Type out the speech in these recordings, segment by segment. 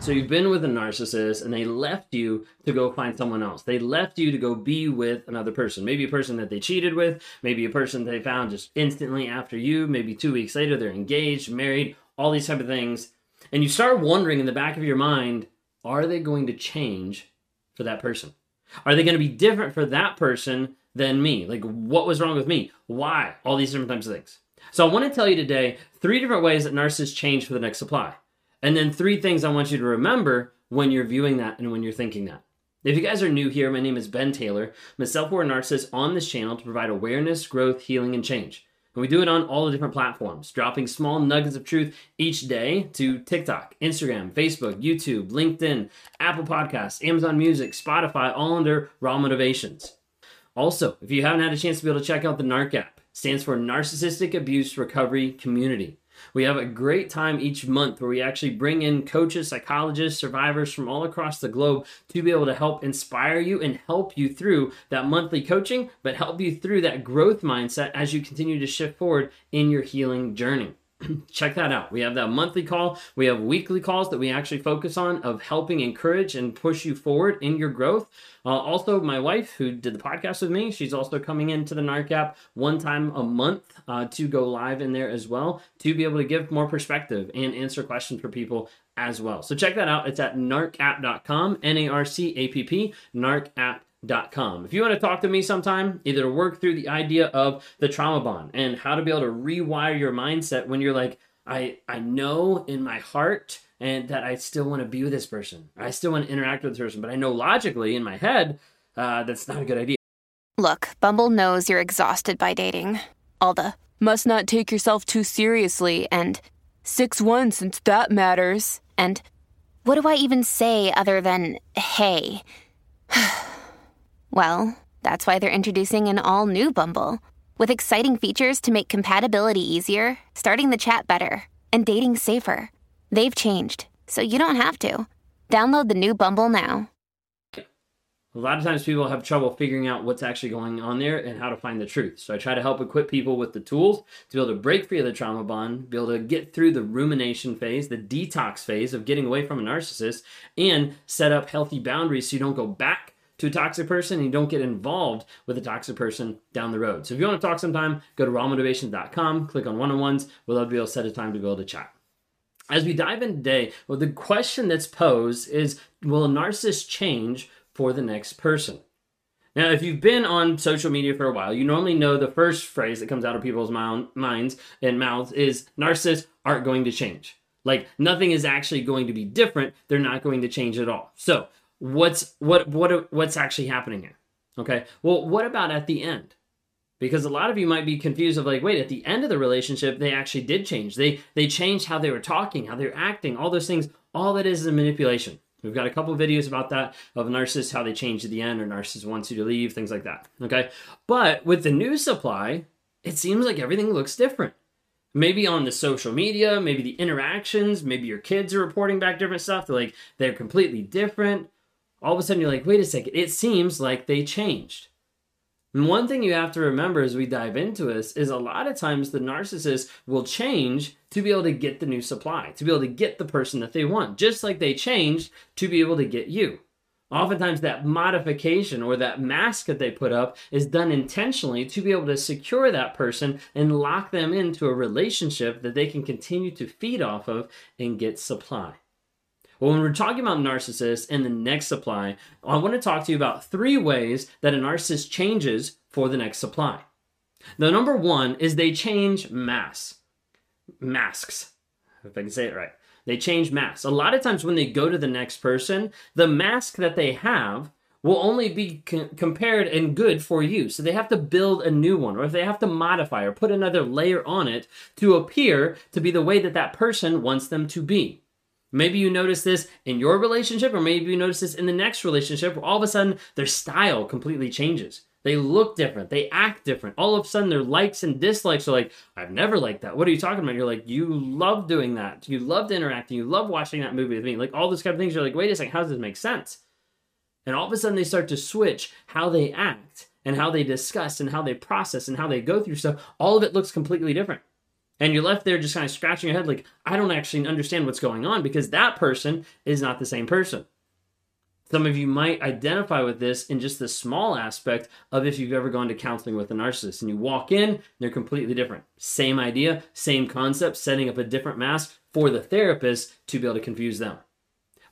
So you've been with a narcissist and they left you to go find someone else. They left you to go be with another person. Maybe a person that they cheated with, maybe a person they found just instantly after you, maybe 2 weeks later they're engaged, married, all these type of things. And you start wondering in the back of your mind, are they going to change for that person? Are they going to be different for that person than me? Like what was wrong with me? Why? All these different types of things. So I want to tell you today three different ways that narcissists change for the next supply. And then three things I want you to remember when you're viewing that and when you're thinking that. If you guys are new here, my name is Ben Taylor. I'm a self-aware narcissist on this channel to provide awareness, growth, healing, and change. And we do it on all the different platforms, dropping small nuggets of truth each day to TikTok, Instagram, Facebook, YouTube, LinkedIn, Apple Podcasts, Amazon Music, Spotify, all under Raw Motivations. Also, if you haven't had a chance to be able to check out the NARC app, stands for Narcissistic Abuse Recovery Community. We have a great time each month where we actually bring in coaches, psychologists, survivors from all across the globe to be able to help inspire you and help you through that monthly coaching, but help you through that growth mindset as you continue to shift forward in your healing journey. check that out. We have that monthly call. We have weekly calls that we actually focus on of helping encourage and push you forward in your growth. Uh, also, my wife, who did the podcast with me, she's also coming into the NARC app one time a month uh, to go live in there as well to be able to give more perspective and answer questions for people as well. So check that out. It's at narcapp.com, N A R C A P P, narcapp.com com. If you want to talk to me sometime, either work through the idea of the trauma bond and how to be able to rewire your mindset when you're like, I, I know in my heart and that I still want to be with this person. I still want to interact with this person, but I know logically in my head uh, that's not a good idea. Look, Bumble knows you're exhausted by dating. All the must not take yourself too seriously and 6 1 since that matters. And what do I even say other than hey? Well, that's why they're introducing an all new Bumble with exciting features to make compatibility easier, starting the chat better, and dating safer. They've changed, so you don't have to. Download the new Bumble now. A lot of times people have trouble figuring out what's actually going on there and how to find the truth. So I try to help equip people with the tools to be able to break free of the trauma bond, be able to get through the rumination phase, the detox phase of getting away from a narcissist, and set up healthy boundaries so you don't go back to a toxic person and you don't get involved with a toxic person down the road. So if you want to talk sometime, go to rawmotivation.com, click on one-on-ones. We'll love to be able to set a time to be able to chat. As we dive in today, well, the question that's posed is, will a narcissist change for the next person? Now, if you've been on social media for a while, you normally know the first phrase that comes out of people's minds and mouths is narcissists aren't going to change. Like nothing is actually going to be different. They're not going to change at all. So what's what what what's actually happening here? Okay. Well what about at the end? Because a lot of you might be confused of like wait at the end of the relationship they actually did change. They they changed how they were talking how they're acting all those things. All that is is manipulation. We've got a couple videos about that of narcissists how they change at the end or narcissists wants you to leave things like that. Okay. But with the new supply it seems like everything looks different. Maybe on the social media maybe the interactions maybe your kids are reporting back different stuff. They're like they're completely different all of a sudden you're like, wait a second, it seems like they changed. And one thing you have to remember as we dive into this is a lot of times the narcissist will change to be able to get the new supply, to be able to get the person that they want, just like they changed to be able to get you. Oftentimes, that modification or that mask that they put up is done intentionally to be able to secure that person and lock them into a relationship that they can continue to feed off of and get supply. Well, when we're talking about narcissists and the next supply, I want to talk to you about three ways that a narcissist changes for the next supply. The number one is they change mass. Masks, if I can say it right. They change masks. A lot of times when they go to the next person, the mask that they have will only be compared and good for you. So they have to build a new one, or if they have to modify or put another layer on it to appear to be the way that that person wants them to be. Maybe you notice this in your relationship, or maybe you notice this in the next relationship where all of a sudden their style completely changes. They look different, they act different. All of a sudden, their likes and dislikes are like, I've never liked that. What are you talking about? You're like, you love doing that. You loved interacting. You love watching that movie with me. Like all those kind of things. You're like, wait a second, how does this make sense? And all of a sudden, they start to switch how they act and how they discuss and how they process and how they go through stuff. All of it looks completely different. And you're left there just kind of scratching your head, like, I don't actually understand what's going on because that person is not the same person. Some of you might identify with this in just the small aspect of if you've ever gone to counseling with a narcissist and you walk in, they're completely different. Same idea, same concept, setting up a different mask for the therapist to be able to confuse them.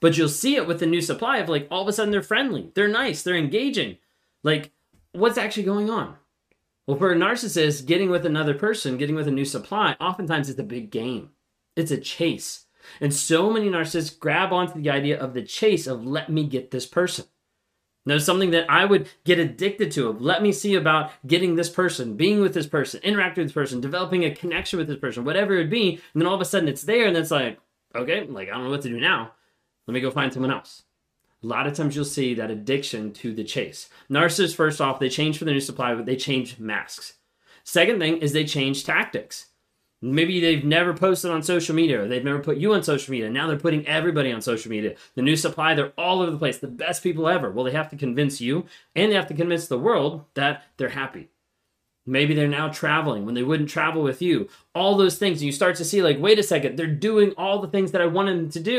But you'll see it with the new supply of like all of a sudden they're friendly, they're nice, they're engaging. Like, what's actually going on? Well, for a narcissist, getting with another person, getting with a new supply, oftentimes it's a big game. It's a chase. And so many narcissists grab onto the idea of the chase of let me get this person. Now, something that I would get addicted to of let me see about getting this person, being with this person, interacting with this person, developing a connection with this person, whatever it would be. And then all of a sudden it's there and it's like, okay, like I don't know what to do now. Let me go find someone else. A lot of times you'll see that addiction to the chase. Narcissists, first off, they change for the new supply, but they change masks. Second thing is they change tactics. Maybe they've never posted on social media, or they've never put you on social media. Now they're putting everybody on social media. The new supply, they're all over the place, the best people ever. Well, they have to convince you and they have to convince the world that they're happy. Maybe they're now traveling when they wouldn't travel with you. All those things. And you start to see, like, wait a second, they're doing all the things that I wanted them to do.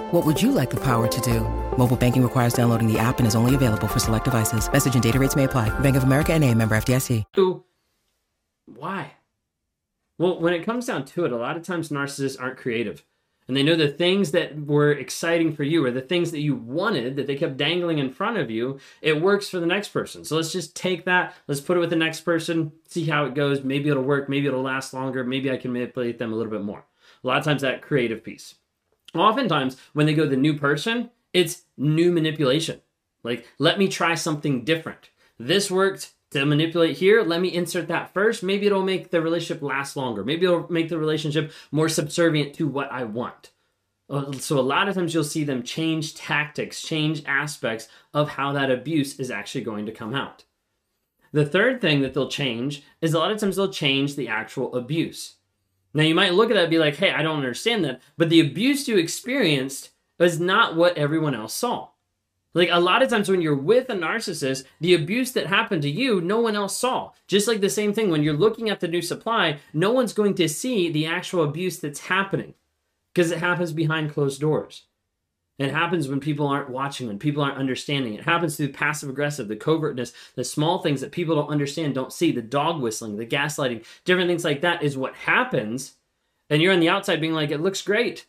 What would you like the power to do? Mobile banking requires downloading the app and is only available for select devices. Message and data rates may apply. Bank of America and a member FDIC. Why? Well, when it comes down to it, a lot of times narcissists aren't creative and they know the things that were exciting for you or the things that you wanted that they kept dangling in front of you, it works for the next person. So let's just take that, let's put it with the next person, see how it goes. Maybe it'll work, maybe it'll last longer, maybe I can manipulate them a little bit more. A lot of times that creative piece. Oftentimes, when they go the new person, it's new manipulation. Like, let me try something different. This worked, to manipulate here, let me insert that first. Maybe it'll make the relationship last longer. Maybe it'll make the relationship more subservient to what I want. Uh, so, a lot of times you'll see them change tactics, change aspects of how that abuse is actually going to come out. The third thing that they'll change is a lot of times they'll change the actual abuse. Now, you might look at that and be like, hey, I don't understand that. But the abuse you experienced is not what everyone else saw. Like a lot of times when you're with a narcissist, the abuse that happened to you, no one else saw. Just like the same thing when you're looking at the new supply, no one's going to see the actual abuse that's happening because it happens behind closed doors. It happens when people aren't watching, when people aren't understanding. It happens through passive aggressive, the covertness, the small things that people don't understand, don't see, the dog whistling, the gaslighting, different things like that is what happens. And you're on the outside being like, it looks great.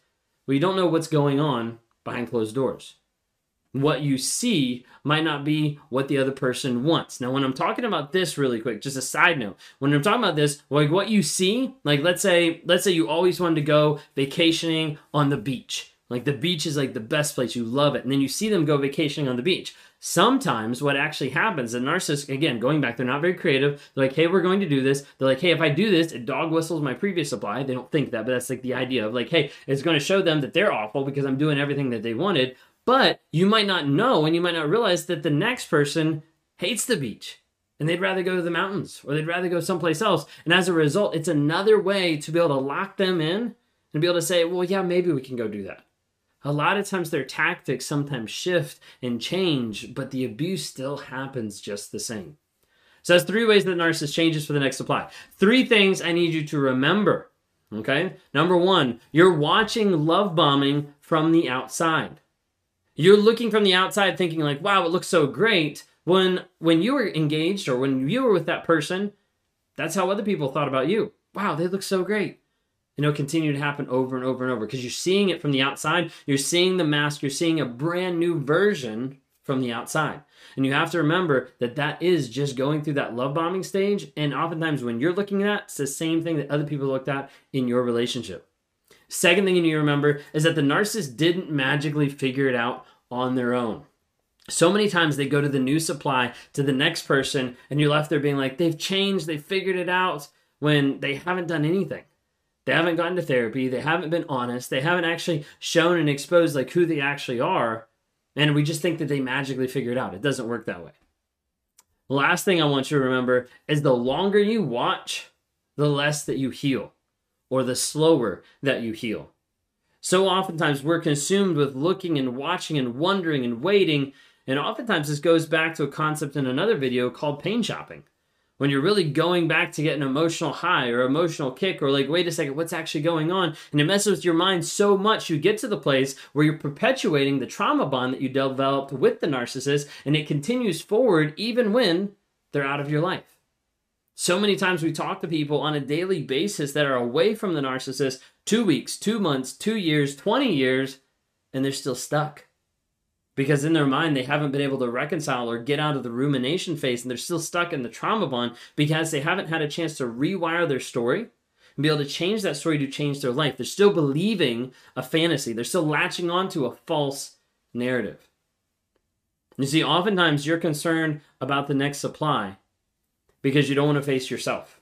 Well, you don't know what's going on behind closed doors what you see might not be what the other person wants. Now, when I'm talking about this really quick, just a side note, when I'm talking about this, like what you see, like let's say, let's say you always wanted to go vacationing on the beach. Like the beach is like the best place, you love it. And then you see them go vacationing on the beach. Sometimes what actually happens, the narcissist, again, going back, they're not very creative. They're like, hey, we're going to do this. They're like, hey, if I do this, it dog whistles my previous supply. They don't think that, but that's like the idea of like, hey, it's going to show them that they're awful because I'm doing everything that they wanted. But you might not know and you might not realize that the next person hates the beach and they'd rather go to the mountains or they'd rather go someplace else. And as a result, it's another way to be able to lock them in and be able to say, well, yeah, maybe we can go do that. A lot of times their tactics sometimes shift and change, but the abuse still happens just the same. So that's three ways that narcissist changes for the next supply. Three things I need you to remember. Okay? Number one, you're watching love bombing from the outside. You're looking from the outside thinking like, wow, it looks so great. When when you were engaged or when you were with that person, that's how other people thought about you. Wow, they look so great. And it'll continue to happen over and over and over because you're seeing it from the outside. You're seeing the mask. You're seeing a brand new version from the outside. And you have to remember that that is just going through that love bombing stage. And oftentimes, when you're looking at, it's the same thing that other people looked at in your relationship. Second thing you need to remember is that the narcissist didn't magically figure it out on their own. So many times they go to the new supply to the next person, and you're left there being like, they've changed, they figured it out, when they haven't done anything. They haven't gotten to therapy, they haven't been honest, they haven't actually shown and exposed like who they actually are. And we just think that they magically figure it out. It doesn't work that way. Last thing I want you to remember is the longer you watch, the less that you heal, or the slower that you heal. So oftentimes we're consumed with looking and watching and wondering and waiting. And oftentimes this goes back to a concept in another video called pain shopping. When you're really going back to get an emotional high or emotional kick, or like, wait a second, what's actually going on? And it messes with your mind so much you get to the place where you're perpetuating the trauma bond that you developed with the narcissist, and it continues forward even when they're out of your life. So many times we talk to people on a daily basis that are away from the narcissist two weeks, two months, two years, 20 years, and they're still stuck. Because in their mind, they haven't been able to reconcile or get out of the rumination phase, and they're still stuck in the trauma bond because they haven't had a chance to rewire their story and be able to change that story to change their life. They're still believing a fantasy, they're still latching onto a false narrative. You see, oftentimes you're concerned about the next supply because you don't want to face yourself.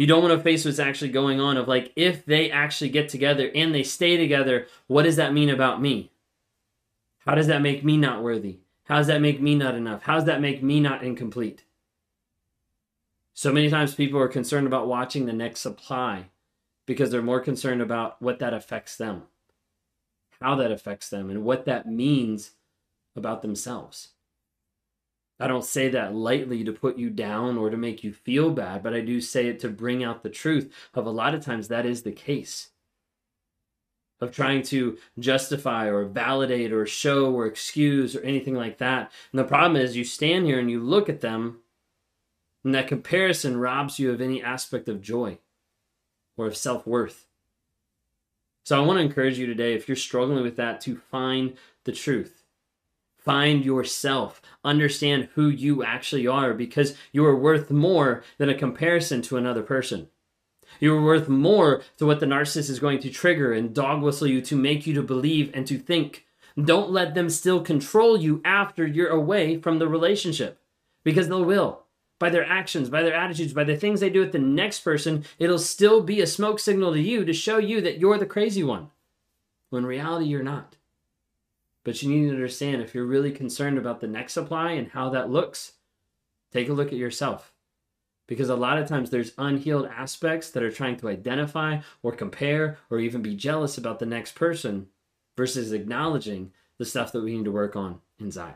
You don't want to face what's actually going on of like if they actually get together and they stay together, what does that mean about me? How does that make me not worthy? How does that make me not enough? How does that make me not incomplete? So many times people are concerned about watching the next supply because they're more concerned about what that affects them, how that affects them, and what that means about themselves. I don't say that lightly to put you down or to make you feel bad, but I do say it to bring out the truth of a lot of times that is the case. Of trying to justify or validate or show or excuse or anything like that. And the problem is you stand here and you look at them, and that comparison robs you of any aspect of joy or of self worth. So I want to encourage you today, if you're struggling with that, to find the truth Find yourself. Understand who you actually are because you are worth more than a comparison to another person. You are worth more to what the narcissist is going to trigger and dog whistle you to make you to believe and to think. Don't let them still control you after you're away from the relationship because they will. By their actions, by their attitudes, by the things they do with the next person, it'll still be a smoke signal to you to show you that you're the crazy one. When reality, you're not. But you need to understand if you're really concerned about the next supply and how that looks, take a look at yourself. Because a lot of times there's unhealed aspects that are trying to identify or compare or even be jealous about the next person versus acknowledging the stuff that we need to work on inside.